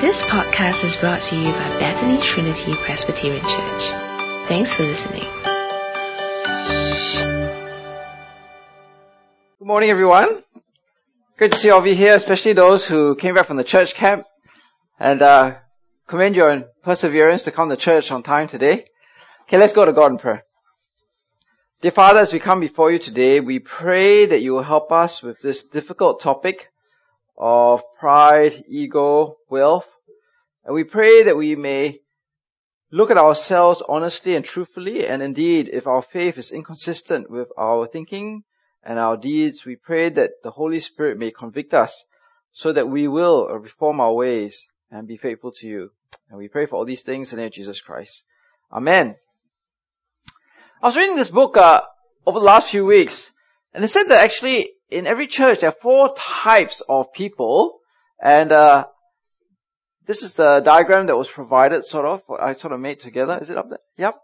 This podcast is brought to you by Bethany Trinity Presbyterian Church. Thanks for listening. Good morning, everyone. Good to see all of you here, especially those who came back from the church camp. And uh, commend your perseverance to come to church on time today. Okay, let's go to God in prayer. Dear Father, as we come before you today, we pray that you will help us with this difficult topic of pride, ego, wealth. And we pray that we may look at ourselves honestly and truthfully. And indeed, if our faith is inconsistent with our thinking and our deeds, we pray that the Holy Spirit may convict us so that we will reform our ways and be faithful to you. And we pray for all these things in the name of Jesus Christ. Amen. I was reading this book uh, over the last few weeks, and it said that actually in every church there are four types of people, and uh, this is the diagram that was provided, sort of. I sort of made together. Is it up there? Yep.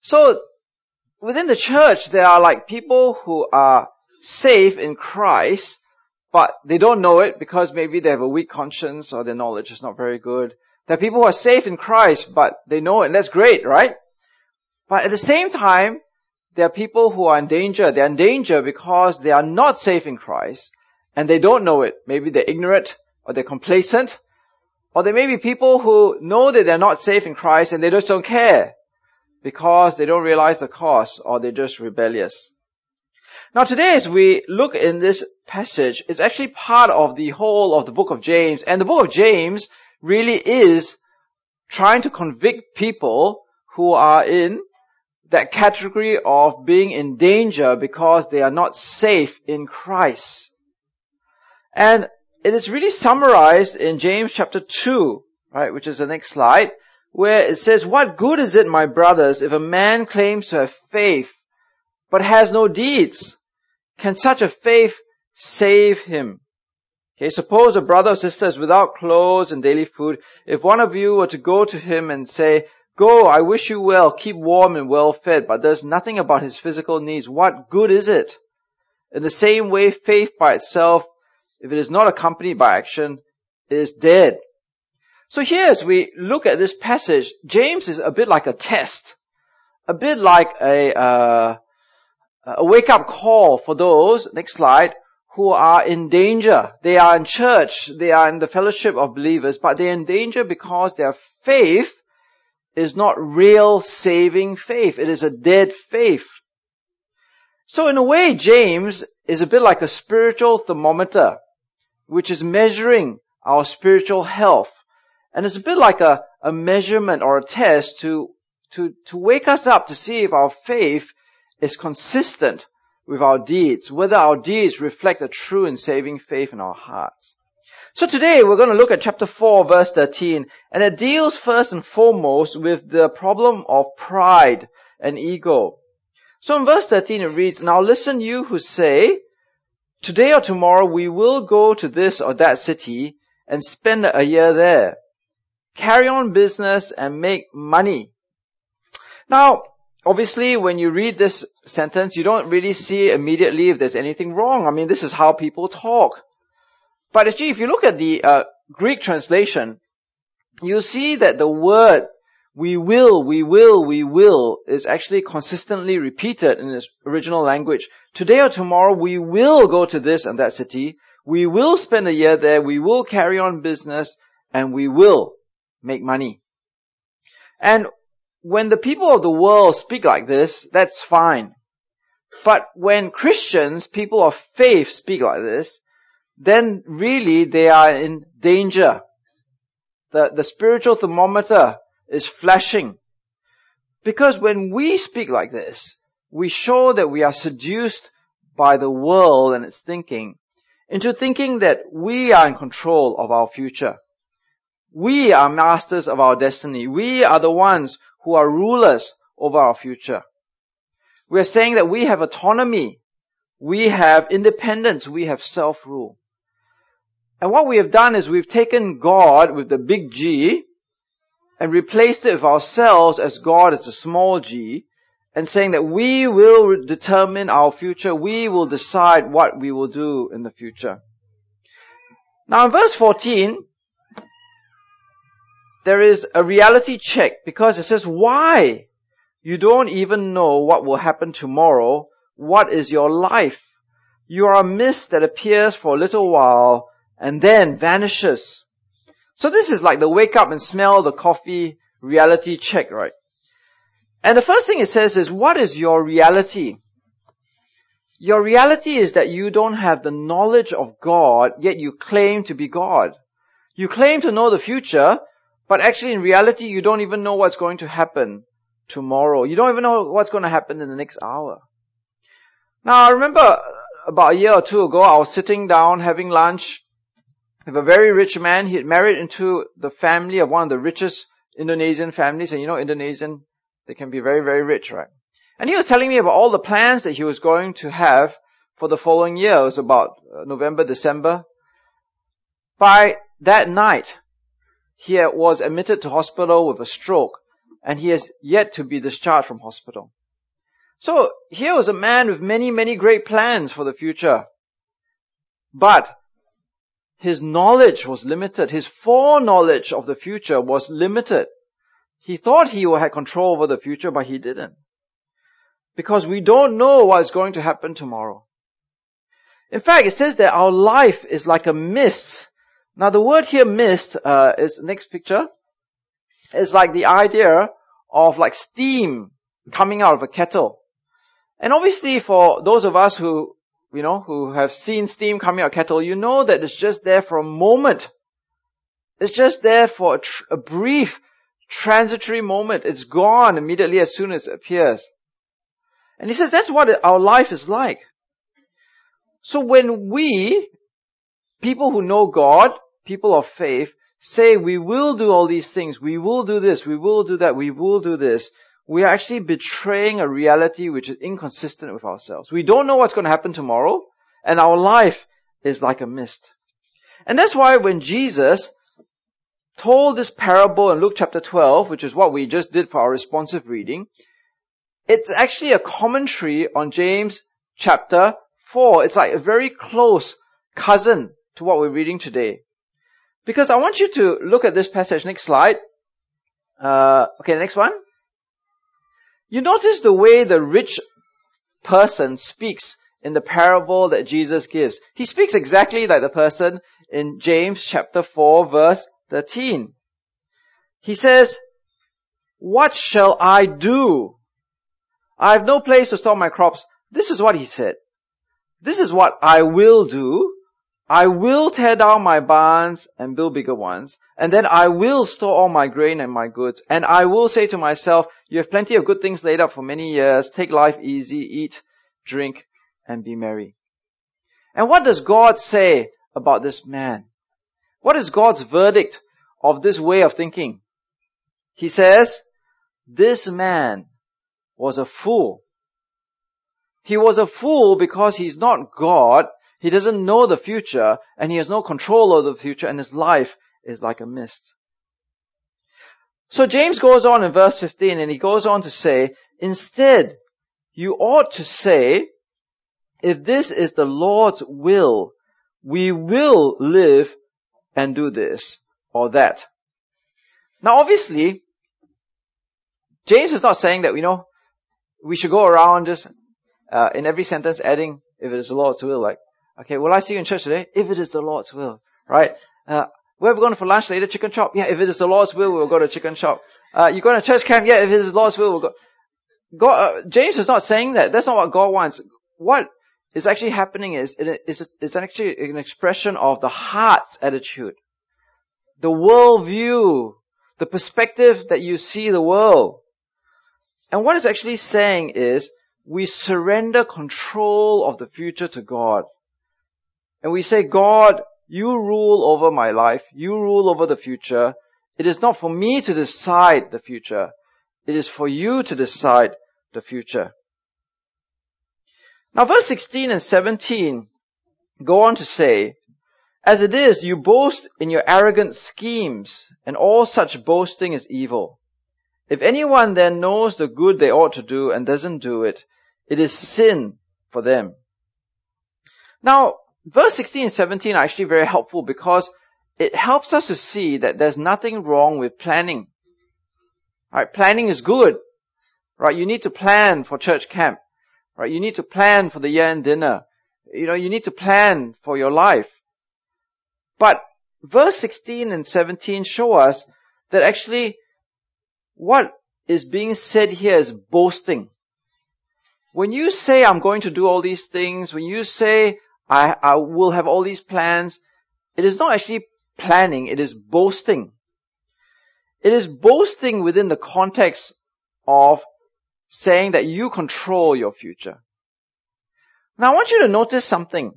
So within the church, there are like people who are safe in Christ, but they don't know it because maybe they have a weak conscience or their knowledge is not very good. There are people who are safe in Christ, but they know it, and that's great, right? But at the same time, there are people who are in danger. They're in danger because they are not safe in Christ and they don't know it. Maybe they're ignorant or they're complacent or there may be people who know that they're not safe in Christ and they just don't care because they don't realize the cost or they're just rebellious. Now today as we look in this passage, it's actually part of the whole of the book of James and the book of James really is trying to convict people who are in that category of being in danger because they are not safe in Christ. And it is really summarized in James chapter 2, right, which is the next slide, where it says, What good is it, my brothers, if a man claims to have faith, but has no deeds? Can such a faith save him? Okay, suppose a brother or sister is without clothes and daily food. If one of you were to go to him and say, Go, I wish you well, keep warm and well fed, but there's nothing about his physical needs. What good is it? In the same way, faith by itself, if it is not accompanied by action, is dead. So here as we look at this passage, James is a bit like a test, a bit like a, uh, a wake up call for those, next slide, who are in danger. They are in church, they are in the fellowship of believers, but they're in danger because their faith is not real saving faith. It is a dead faith. So in a way, James is a bit like a spiritual thermometer, which is measuring our spiritual health. And it's a bit like a, a measurement or a test to, to, to wake us up to see if our faith is consistent with our deeds, whether our deeds reflect a true and saving faith in our hearts. So today we're going to look at chapter 4 verse 13 and it deals first and foremost with the problem of pride and ego. So in verse 13 it reads, Now listen you who say, Today or tomorrow we will go to this or that city and spend a year there. Carry on business and make money. Now, obviously when you read this sentence, you don't really see immediately if there's anything wrong. I mean, this is how people talk. But actually, if you look at the uh, Greek translation, you see that the word we will, we will, we will is actually consistently repeated in its original language. Today or tomorrow we will go to this and that city. We will spend a year there. We will carry on business and we will make money. And when the people of the world speak like this, that's fine. But when Christians, people of faith speak like this, then really they are in danger. The, the spiritual thermometer is flashing. Because when we speak like this, we show that we are seduced by the world and its thinking into thinking that we are in control of our future. We are masters of our destiny. We are the ones who are rulers over our future. We are saying that we have autonomy. We have independence. We have self-rule. And what we have done is we've taken God with the big G and replaced it with ourselves as God as a small g and saying that we will determine our future. We will decide what we will do in the future. Now in verse 14, there is a reality check because it says, why? You don't even know what will happen tomorrow. What is your life? You are a mist that appears for a little while and then vanishes. So this is like the wake up and smell the coffee reality check, right? And the first thing it says is, what is your reality? Your reality is that you don't have the knowledge of God, yet you claim to be God. You claim to know the future, but actually in reality you don't even know what's going to happen tomorrow. You don't even know what's going to happen in the next hour. Now I remember about a year or two ago, I was sitting down having lunch with a very rich man. He had married into the family of one of the richest Indonesian families, and you know Indonesian, they can be very, very rich, right? And he was telling me about all the plans that he was going to have for the following year. It was about uh, November, December. By that night, he was admitted to hospital with a stroke and he has yet to be discharged from hospital. So here was a man with many, many great plans for the future. But his knowledge was limited. His foreknowledge of the future was limited. He thought he had control over the future, but he didn't. Because we don't know what's going to happen tomorrow. In fact, it says that our life is like a mist. Now the word here mist, uh, is next picture. It's like the idea of like steam coming out of a kettle. And obviously for those of us who, you know, who have seen steam coming out of kettle, you know that it's just there for a moment. It's just there for a, tr- a brief transitory moment. It's gone immediately as soon as it appears. And he says that's what our life is like. So when we, people who know God, people of faith, say we will do all these things, we will do this, we will do that, we will do this, we are actually betraying a reality which is inconsistent with ourselves. We don't know what's going to happen tomorrow, and our life is like a mist. And that's why when Jesus told this parable in Luke chapter 12, which is what we just did for our responsive reading, it's actually a commentary on James chapter 4. It's like a very close cousin to what we're reading today. Because I want you to look at this passage. Next slide. Uh, okay, next one. You notice the way the rich person speaks in the parable that Jesus gives. He speaks exactly like the person in James chapter 4 verse 13. He says, what shall I do? I have no place to store my crops. This is what he said. This is what I will do. I will tear down my barns and build bigger ones, and then I will store all my grain and my goods, and I will say to myself, you have plenty of good things laid up for many years, take life easy, eat, drink, and be merry. And what does God say about this man? What is God's verdict of this way of thinking? He says, this man was a fool. He was a fool because he's not God, he doesn't know the future, and he has no control over the future, and his life is like a mist. So James goes on in verse 15, and he goes on to say, instead, you ought to say, if this is the Lord's will, we will live and do this or that. Now obviously, James is not saying that, you know, we should go around just, uh, in every sentence adding, if it is the Lord's will, like, okay, will I see you in church today? If it is the Lord's will, right? Uh, where are we going for lunch later? Chicken chop? Yeah, if it is the Lord's will, we'll go to chicken chop. Uh, you going to church camp? Yeah, if it is the Lord's will, we'll go. God, uh, James is not saying that. That's not what God wants. What is actually happening is, it is, it's actually an expression of the heart's attitude the worldview, the perspective that you see the world. And what it's actually saying is, we surrender control of the future to God. And we say, God, you rule over my life. You rule over the future. It is not for me to decide the future. It is for you to decide the future. Now verse 16 and 17 go on to say, as it is, you boast in your arrogant schemes, and all such boasting is evil. If anyone then knows the good they ought to do and doesn't do it, it is sin for them. Now, verse 16 and 17 are actually very helpful because it helps us to see that there's nothing wrong with planning. Right? Planning is good. Right? You need to plan for church camp. Right? You need to plan for the year-end dinner. You know, you need to plan for your life. But verse 16 and 17 show us that actually what is being said here is boasting. When you say, I'm going to do all these things, when you say, I, I will have all these plans, it is not actually planning, it is boasting. It is boasting within the context of saying that you control your future. Now I want you to notice something,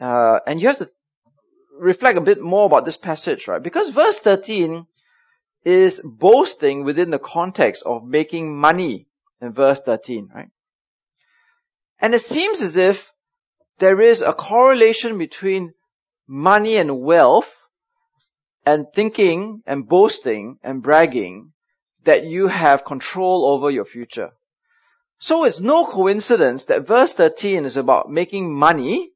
uh, and you have to reflect a bit more about this passage, right? Because verse 13 is boasting within the context of making money in verse 13, right? And it seems as if there is a correlation between money and wealth and thinking and boasting and bragging that you have control over your future. So it's no coincidence that verse 13 is about making money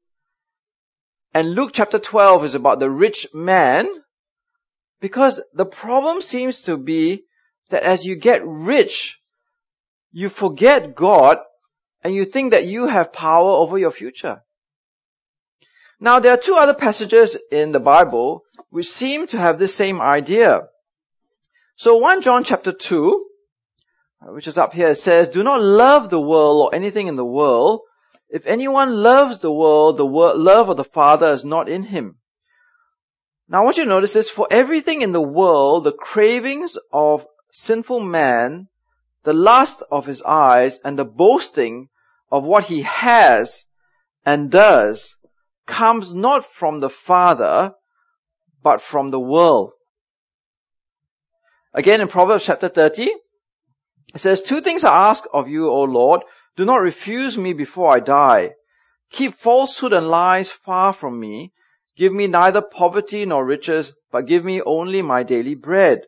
and Luke chapter 12 is about the rich man because the problem seems to be that as you get rich, you forget God and you think that you have power over your future. Now there are two other passages in the Bible which seem to have the same idea. So 1 John chapter 2, uh, which is up here, says, Do not love the world or anything in the world. If anyone loves the world, the love of the Father is not in him. Now I want you to notice this, for everything in the world, the cravings of sinful man, the lust of his eyes, and the boasting of what he has and does comes not from the Father, but from the world. Again in Proverbs chapter 30, it says, Two things I ask of you, O Lord. Do not refuse me before I die. Keep falsehood and lies far from me. Give me neither poverty nor riches, but give me only my daily bread.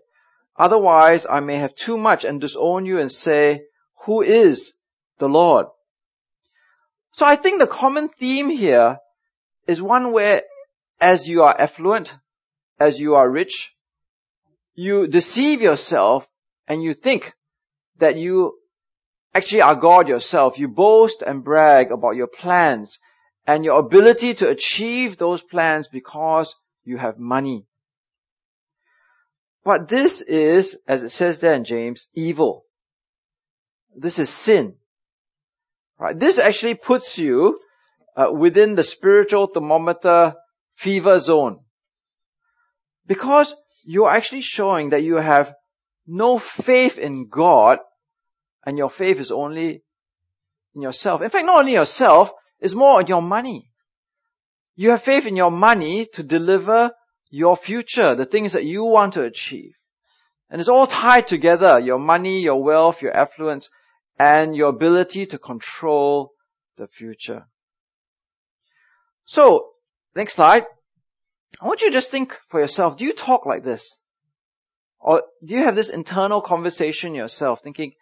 Otherwise I may have too much and disown you and say, Who is the Lord? So I think the common theme here is one where as you are affluent, as you are rich, you deceive yourself and you think that you actually are God yourself. You boast and brag about your plans and your ability to achieve those plans because you have money. But this is, as it says there in James, evil. This is sin. Right? This actually puts you uh, within the spiritual thermometer fever zone. Because you're actually showing that you have no faith in God and your faith is only in yourself. In fact, not only yourself, it's more on your money. You have faith in your money to deliver your future, the things that you want to achieve. And it's all tied together, your money, your wealth, your affluence, and your ability to control the future. So, next slide. I want you to just think for yourself, do you talk like this? Or do you have this internal conversation yourself thinking,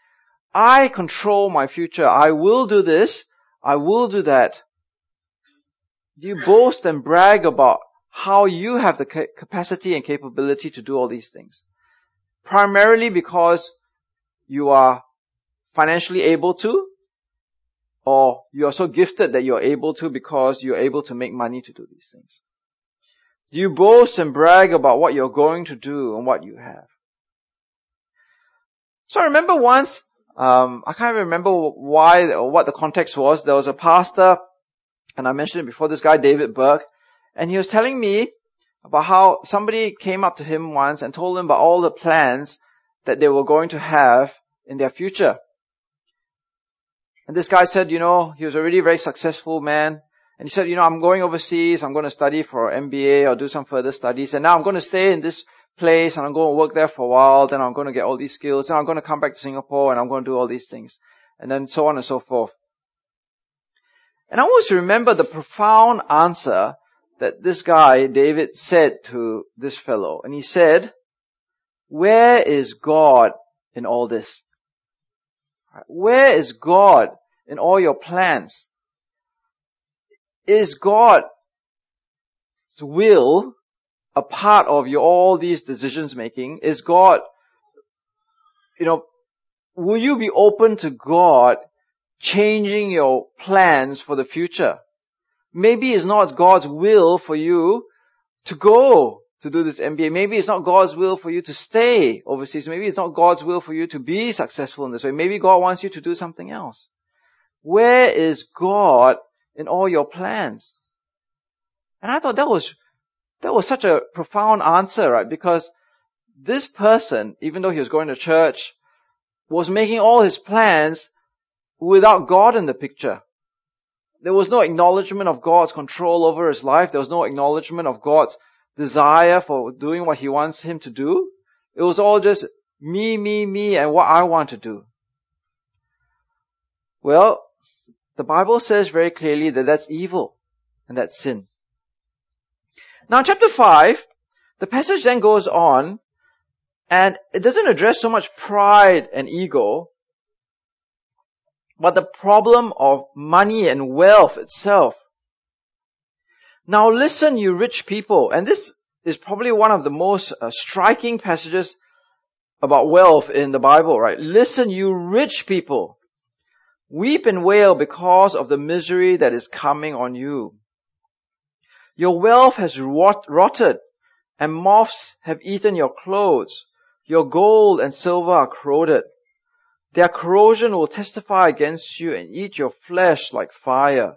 I control my future. I will do this. I will do that. Do you boast and brag about how you have the capacity and capability to do all these things? Primarily because you are financially able to, or you are so gifted that you're able to because you're able to make money to do these things. Do you boast and brag about what you're going to do and what you have? So I remember once um, I can't remember why or what the context was. There was a pastor, and I mentioned it before, this guy, David Burke, and he was telling me about how somebody came up to him once and told him about all the plans that they were going to have in their future. And this guy said, you know, he was already a very successful man. And he said, you know, I'm going overseas, I'm going to study for MBA or do some further studies, and now I'm going to stay in this place and I'm going to work there for a while, then I'm going to get all these skills, then I'm going to come back to Singapore and I'm going to do all these things. And then so on and so forth. And I always remember the profound answer that this guy, David, said to this fellow. And he said, where is God in all this? Where is God in all your plans? Is God's will a part of your, all these decisions making? Is God, you know, will you be open to God changing your plans for the future? Maybe it's not God's will for you to go to do this MBA. Maybe it's not God's will for you to stay overseas. Maybe it's not God's will for you to be successful in this way. Maybe God wants you to do something else. Where is God in all your plans? And I thought that was, that was such a profound answer, right? Because this person, even though he was going to church, was making all his plans without God in the picture. There was no acknowledgement of God's control over his life. There was no acknowledgement of God's desire for doing what he wants him to do. It was all just me, me, me, and what I want to do. Well, the Bible says very clearly that that's evil and that's sin. Now, chapter 5, the passage then goes on and it doesn't address so much pride and ego, but the problem of money and wealth itself. Now listen, you rich people, and this is probably one of the most uh, striking passages about wealth in the Bible, right? Listen, you rich people. Weep and wail because of the misery that is coming on you. Your wealth has rot- rotted and moths have eaten your clothes. Your gold and silver are corroded. Their corrosion will testify against you and eat your flesh like fire.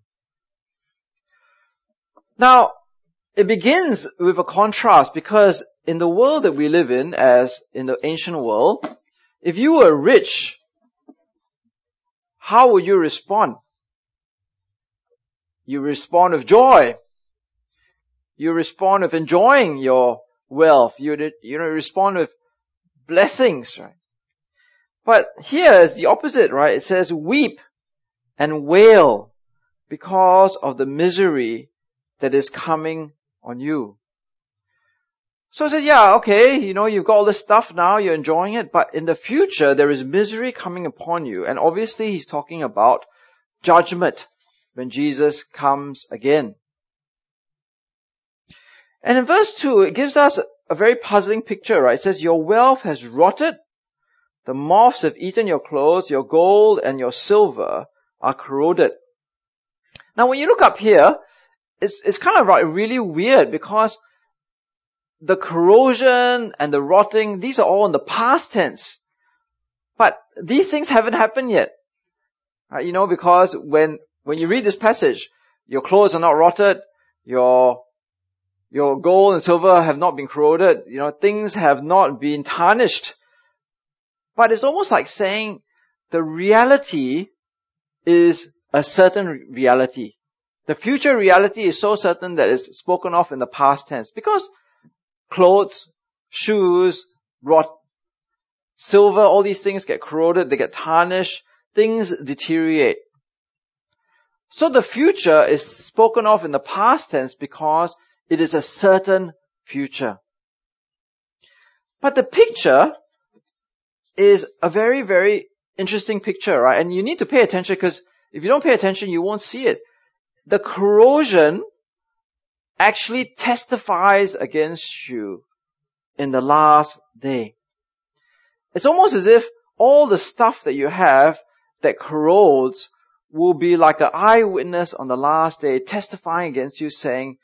Now, it begins with a contrast because in the world that we live in, as in the ancient world, if you were rich, how would you respond? You respond with joy. You respond with enjoying your wealth. You, you respond with blessings, right? But here is the opposite, right? It says weep and wail because of the misery that is coming on you. So I said, yeah, okay, you know, you've got all this stuff now, you're enjoying it, but in the future, there is misery coming upon you. And obviously, he's talking about judgment when Jesus comes again. And in verse 2, it gives us a very puzzling picture, right? It says, your wealth has rotted, the moths have eaten your clothes, your gold and your silver are corroded. Now when you look up here, it's, it's kind of like really weird because the corrosion and the rotting, these are all in the past tense. But these things haven't happened yet. Right? You know, because when, when you read this passage, your clothes are not rotted, your, your gold and silver have not been corroded, you know, things have not been tarnished. But it's almost like saying the reality is a certain reality. The future reality is so certain that it's spoken of in the past tense because clothes, shoes, rot, silver, all these things get corroded, they get tarnished, things deteriorate. So the future is spoken of in the past tense because it is a certain future. But the picture is a very, very interesting picture, right? And you need to pay attention because if you don't pay attention, you won't see it. The corrosion actually testifies against you in the last day. It's almost as if all the stuff that you have that corrodes will be like an eyewitness on the last day testifying against you saying,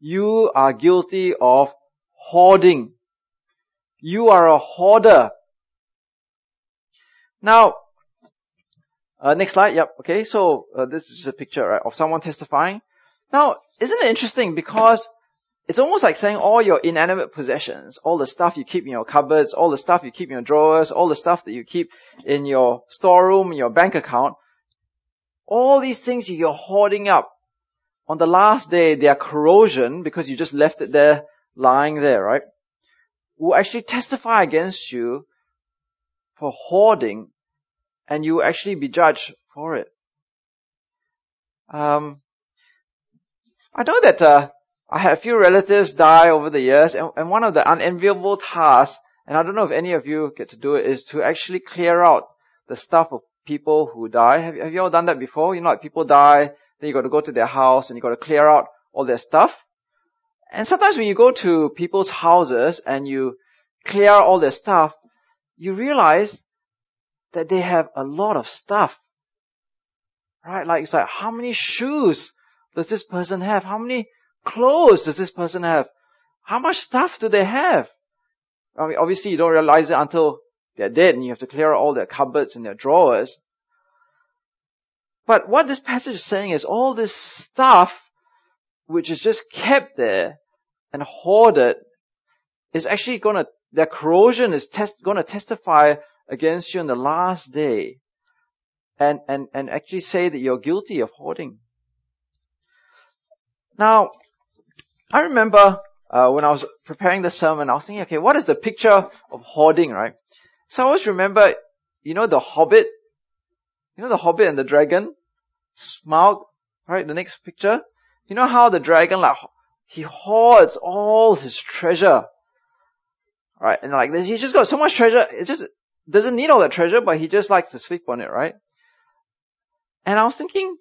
you are guilty of hoarding. You are a hoarder. Now, uh, next slide. Yep. Okay. So uh, this is just a picture right, of someone testifying. Now, isn't it interesting because it's almost like saying all your inanimate possessions, all the stuff you keep in your cupboards, all the stuff you keep in your drawers, all the stuff that you keep in your storeroom, in your bank account, all these things you're hoarding up. On the last day, their corrosion, because you just left it there, lying there, right, will actually testify against you for hoarding and you actually be judged for it. Um, I know that uh, I had a few relatives die over the years, and, and one of the unenviable tasks, and I don't know if any of you get to do it, is to actually clear out the stuff of people who die. Have, have you all done that before? You know, like people die, then you got to go to their house and you got to clear out all their stuff. And sometimes when you go to people's houses and you clear out all their stuff, you realize that they have a lot of stuff. Right? Like it's like, how many shoes does this person have? How many clothes does this person have? How much stuff do they have? I mean, obviously you don't realize it until they're dead and you have to clear out all their cupboards and their drawers. But what this passage is saying is all this stuff which is just kept there and hoarded is actually gonna, their corrosion is test, gonna testify against you on the last day and, and, and actually say that you're guilty of hoarding. Now, I remember uh, when I was preparing the sermon, I was thinking, okay, what is the picture of hoarding, right? So I always remember, you know, the Hobbit, you know, the Hobbit and the dragon, Smaug, right? The next picture, you know how the dragon, like, he hoards all his treasure, right? And like, he's just got so much treasure, it just doesn't need all that treasure, but he just likes to sleep on it, right? And I was thinking,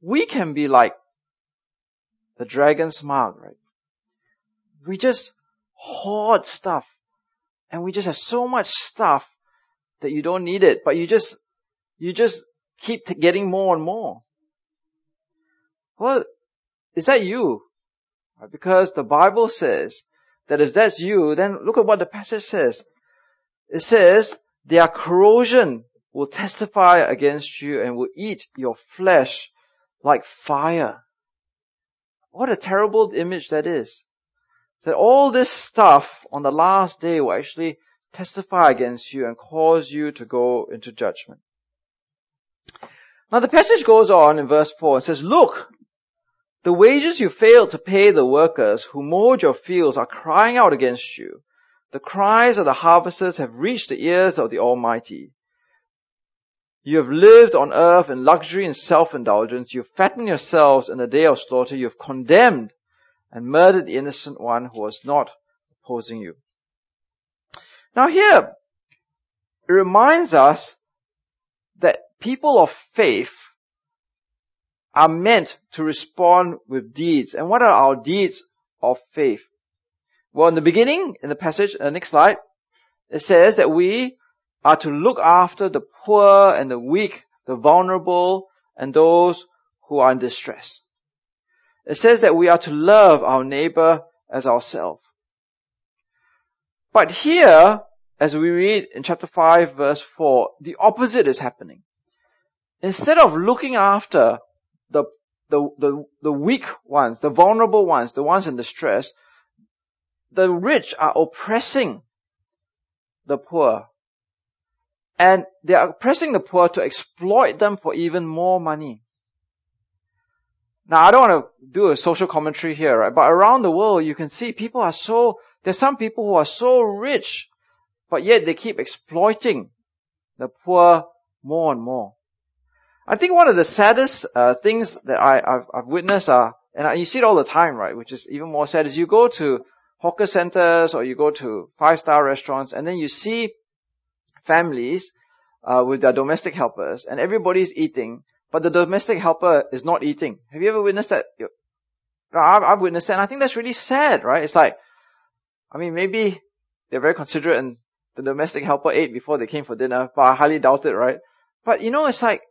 we can be like the dragon Smaug, right? We just hoard stuff. And we just have so much stuff that you don't need it, but you just, you just keep getting more and more. Well, is that you? Because the Bible says that if that's you, then look at what the passage says. It says, their corrosion will testify against you and will eat your flesh like fire. What a terrible image that is. That all this stuff on the last day will actually testify against you and cause you to go into judgment. Now the passage goes on in verse 4 and says, Look, the wages you failed to pay the workers who mowed your fields are crying out against you. The cries of the harvesters have reached the ears of the Almighty. You have lived on earth in luxury and self-indulgence. You have fattened yourselves in the day of slaughter. You have condemned and murdered the innocent one who was not opposing you. Now here, it reminds us that people of faith are meant to respond with deeds. And what are our deeds of faith? Well, in the beginning, in the passage, the next slide, it says that we are to look after the poor and the weak, the vulnerable, and those who are in distress. It says that we are to love our neighbor as ourselves. But here, as we read in chapter 5 verse 4, the opposite is happening. Instead of looking after the, the, the, the weak ones, the vulnerable ones, the ones in distress, the rich are oppressing the poor and they are pressing the poor to exploit them for even more money. Now, I don't want to do a social commentary here, right? But around the world, you can see people are so, there's some people who are so rich, but yet they keep exploiting the poor more and more. I think one of the saddest uh, things that I, have I've witnessed are, and I, you see it all the time, right? Which is even more sad, is you go to hawker centers or you go to five star restaurants, and then you see families uh, with their domestic helpers, and everybody's eating, but the domestic helper is not eating. Have you ever witnessed that? I've, I've witnessed that, and I think that's really sad, right? It's like, I mean, maybe they're very considerate and the domestic helper ate before they came for dinner, but I highly doubt it, right? But you know, it's like,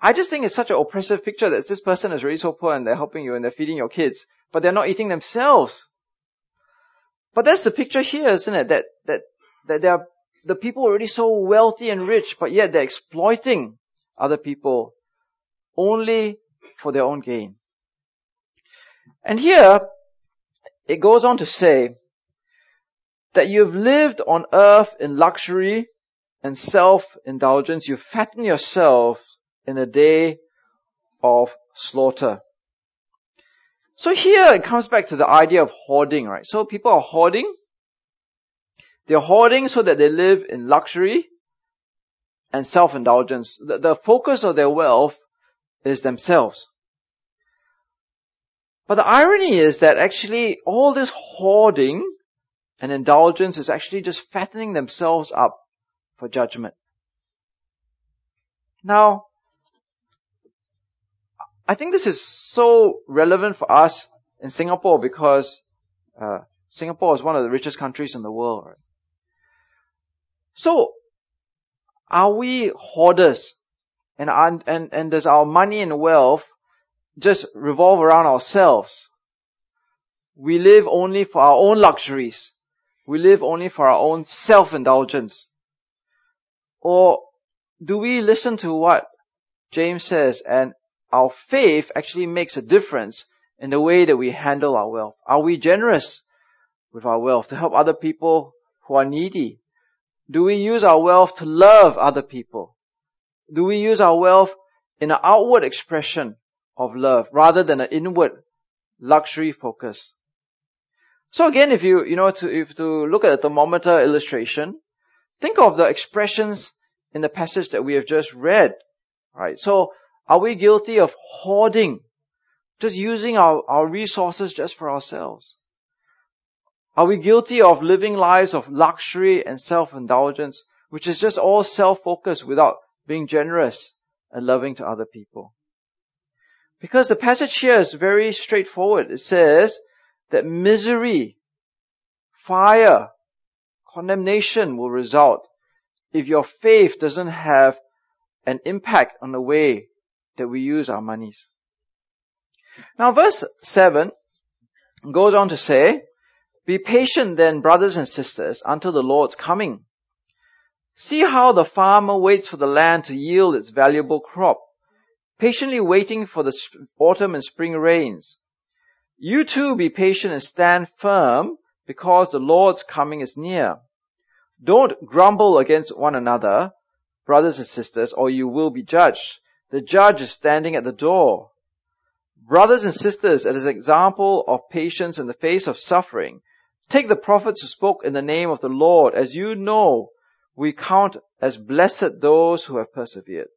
I just think it's such an oppressive picture that this person is really so poor and they're helping you and they're feeding your kids, but they're not eating themselves. But that's the picture here, isn't it? That, that, that there are the people already so wealthy and rich, but yet they're exploiting other people only for their own gain. And here, it goes on to say that you've lived on earth in luxury and self-indulgence. You fatten yourself in a day of slaughter. So here it comes back to the idea of hoarding, right? So people are hoarding They're hoarding so that they live in luxury and self-indulgence. The, the focus of their wealth is themselves. But the irony is that actually all this hoarding and indulgence is actually just fattening themselves up for judgment. Now, I think this is so relevant for us in Singapore because uh, Singapore is one of the richest countries in the world. Right? So, are we hoarders? And, and, and does our money and wealth just revolve around ourselves? We live only for our own luxuries. We live only for our own self-indulgence. Or do we listen to what James says and our faith actually makes a difference in the way that we handle our wealth? Are we generous with our wealth to help other people who are needy? Do we use our wealth to love other people? Do we use our wealth in an outward expression of love rather than an inward luxury focus? So again, if you, you know, to, if to look at the thermometer illustration, think of the expressions in the passage that we have just read. Right? So, are we guilty of hoarding? Just using our, our resources just for ourselves? Are we guilty of living lives of luxury and self-indulgence, which is just all self-focused without being generous and loving to other people? Because the passage here is very straightforward. It says that misery, fire, condemnation will result if your faith doesn't have an impact on the way that we use our monies. Now verse 7 goes on to say, be patient then, brothers and sisters, until the Lord's coming. See how the farmer waits for the land to yield its valuable crop, patiently waiting for the autumn and spring rains. You too be patient and stand firm, because the Lord's coming is near. Don't grumble against one another, brothers and sisters, or you will be judged. The judge is standing at the door. Brothers and sisters, as an example of patience in the face of suffering, Take the prophets who spoke in the name of the Lord. As you know, we count as blessed those who have persevered.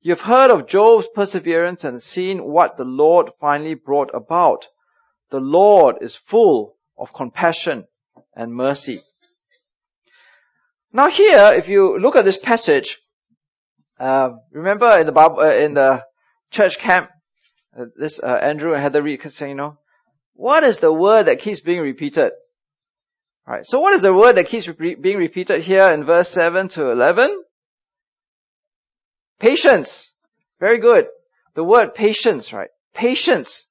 You've heard of Job's perseverance and seen what the Lord finally brought about. The Lord is full of compassion and mercy. Now here, if you look at this passage, uh, remember in the Bible, uh, in the church camp, uh, this uh, Andrew and Heather Reed saying, you know, what is the word that keeps being repeated? Alright, so what is the word that keeps re- being repeated here in verse 7 to 11? Patience. Very good. The word patience, right? Patience.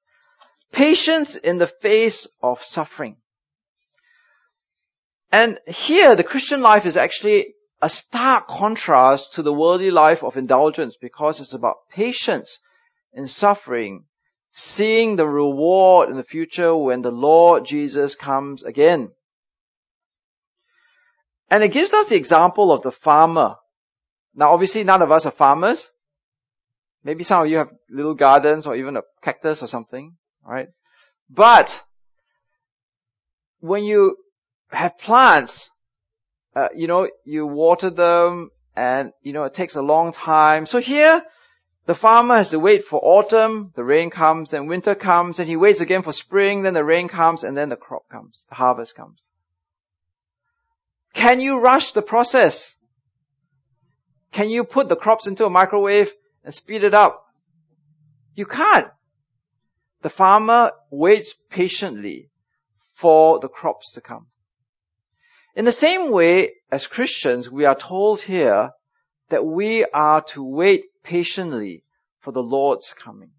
Patience in the face of suffering. And here the Christian life is actually a stark contrast to the worldly life of indulgence because it's about patience in suffering seeing the reward in the future when the Lord Jesus comes again. And it gives us the example of the farmer. Now obviously none of us are farmers. Maybe some of you have little gardens or even a cactus or something, right? But when you have plants, uh, you know, you water them and, you know, it takes a long time. So here, the farmer has to wait for autumn, the rain comes, and winter comes, and he waits again for spring, then the rain comes, and then the crop comes, the harvest comes. Can you rush the process? Can you put the crops into a microwave and speed it up? You can't. The farmer waits patiently for the crops to come. In the same way, as Christians, we are told here that we are to wait patiently for the Lord's coming.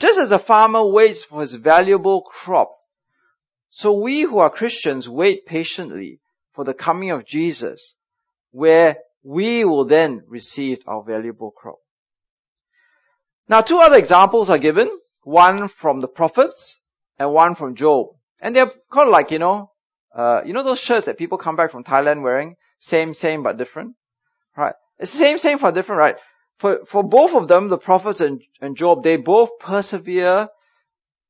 Just as a farmer waits for his valuable crop, so we who are Christians wait patiently for the coming of Jesus, where we will then receive our valuable crop. Now two other examples are given, one from the prophets and one from Job. And they're kind of like, you know, uh, you know those shirts that people come back from Thailand wearing? Same, same, but different? Right? It's the same, same, but different, right? For, for both of them, the prophets and, and Job, they both persevere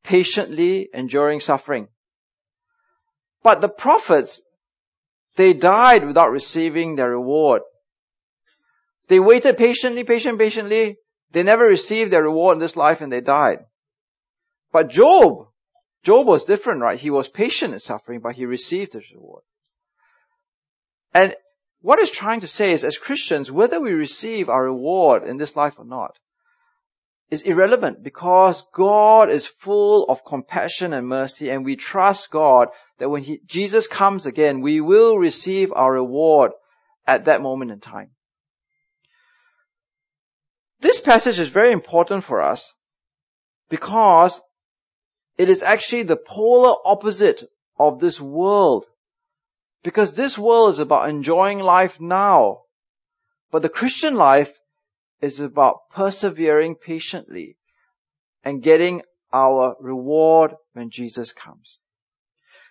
patiently enduring suffering. But the prophets, They died without receiving their reward. They waited patiently, patiently, patiently. They never received their reward in this life and they died. But Job, Job was different, right? He was patient in suffering, but he received his reward. And what it's trying to say is, as Christians, whether we receive our reward in this life or not, is irrelevant because God is full of compassion and mercy and we trust God that when he, Jesus comes again, we will receive our reward at that moment in time. This passage is very important for us because it is actually the polar opposite of this world. Because this world is about enjoying life now. But the Christian life is about persevering patiently and getting our reward when Jesus comes.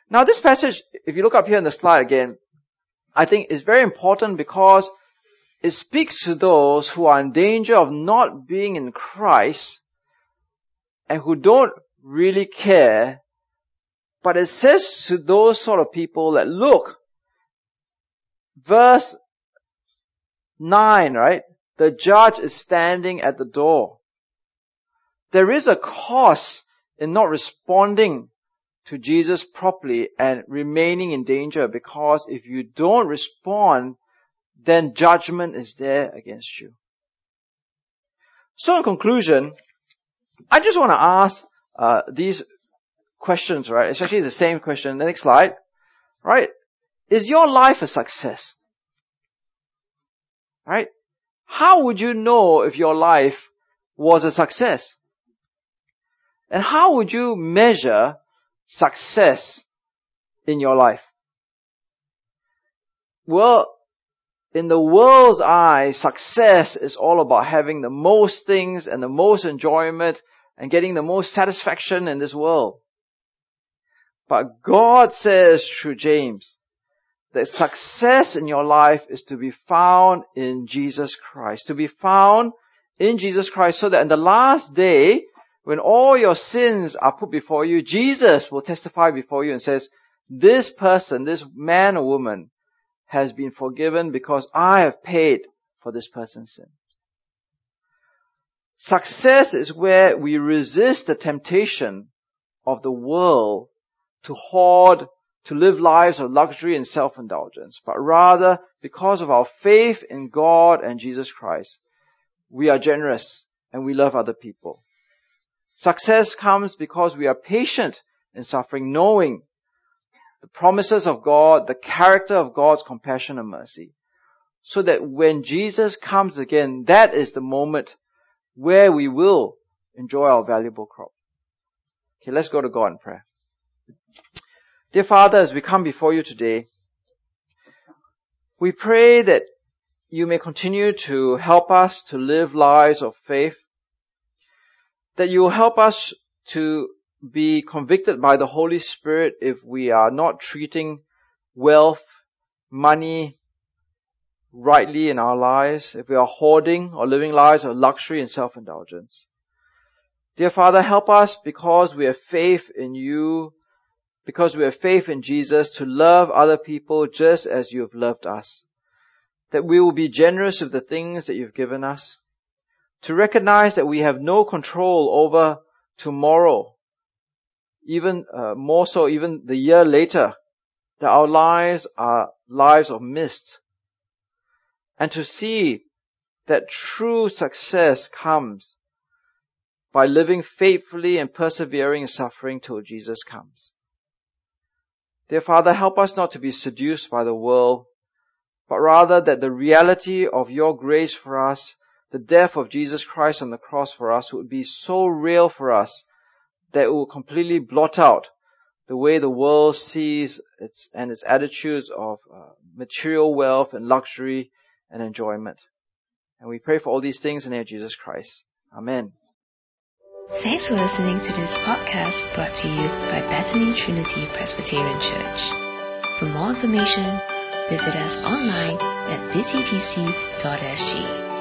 Now this passage, if you look up here in the slide again, I think is very important because it speaks to those who are in danger of not being in Christ and who don't really care. But it says to those sort of people that look, verse 9, right? The judge is standing at the door. There is a cost in not responding to Jesus properly and remaining in danger because if you don't respond, then judgment is there against you. So in conclusion, I just want to ask uh, these questions, right? It's actually the same question. The next slide, right? Is your life a success? Right? How would you know if your life was a success? And how would you measure success in your life? Well, in the world's eye, success is all about having the most things and the most enjoyment and getting the most satisfaction in this world. But God says through James that success in your life is to be found in Jesus Christ, to be found in Jesus Christ so that in the last day, when all your sins are put before you, Jesus will testify before you and says, this person, this man or woman has been forgiven because I have paid for this person's sin. Success is where we resist the temptation of the world to hoard, to live lives of luxury and self-indulgence, but rather because of our faith in God and Jesus Christ, we are generous and we love other people. Success comes because we are patient in suffering, knowing the promises of God, the character of God's compassion and mercy. So that when Jesus comes again, that is the moment where we will enjoy our valuable crop. Okay, let's go to God in prayer. Dear Father, as we come before you today, we pray that you may continue to help us to live lives of faith, that you will help us to be convicted by the Holy Spirit if we are not treating wealth, money, rightly in our lives, if we are hoarding or living lives of luxury and self-indulgence. Dear Father, help us because we have faith in you, because we have faith in Jesus to love other people just as you have loved us. That we will be generous with the things that you've given us. To recognize that we have no control over tomorrow. Even uh, more so, even the year later, that our lives are lives of mist and to see that true success comes by living faithfully and persevering in suffering till Jesus comes. Dear Father, help us not to be seduced by the world, but rather that the reality of your grace for us, the death of Jesus Christ on the cross for us would be so real for us that it will completely blot out the way the world sees its and its attitudes of uh, material wealth and luxury and enjoyment. And we pray for all these things in the name of Jesus Christ. Amen. Thanks for listening to this podcast brought to you by Bethany Trinity Presbyterian Church. For more information, visit us online at busypc.sg.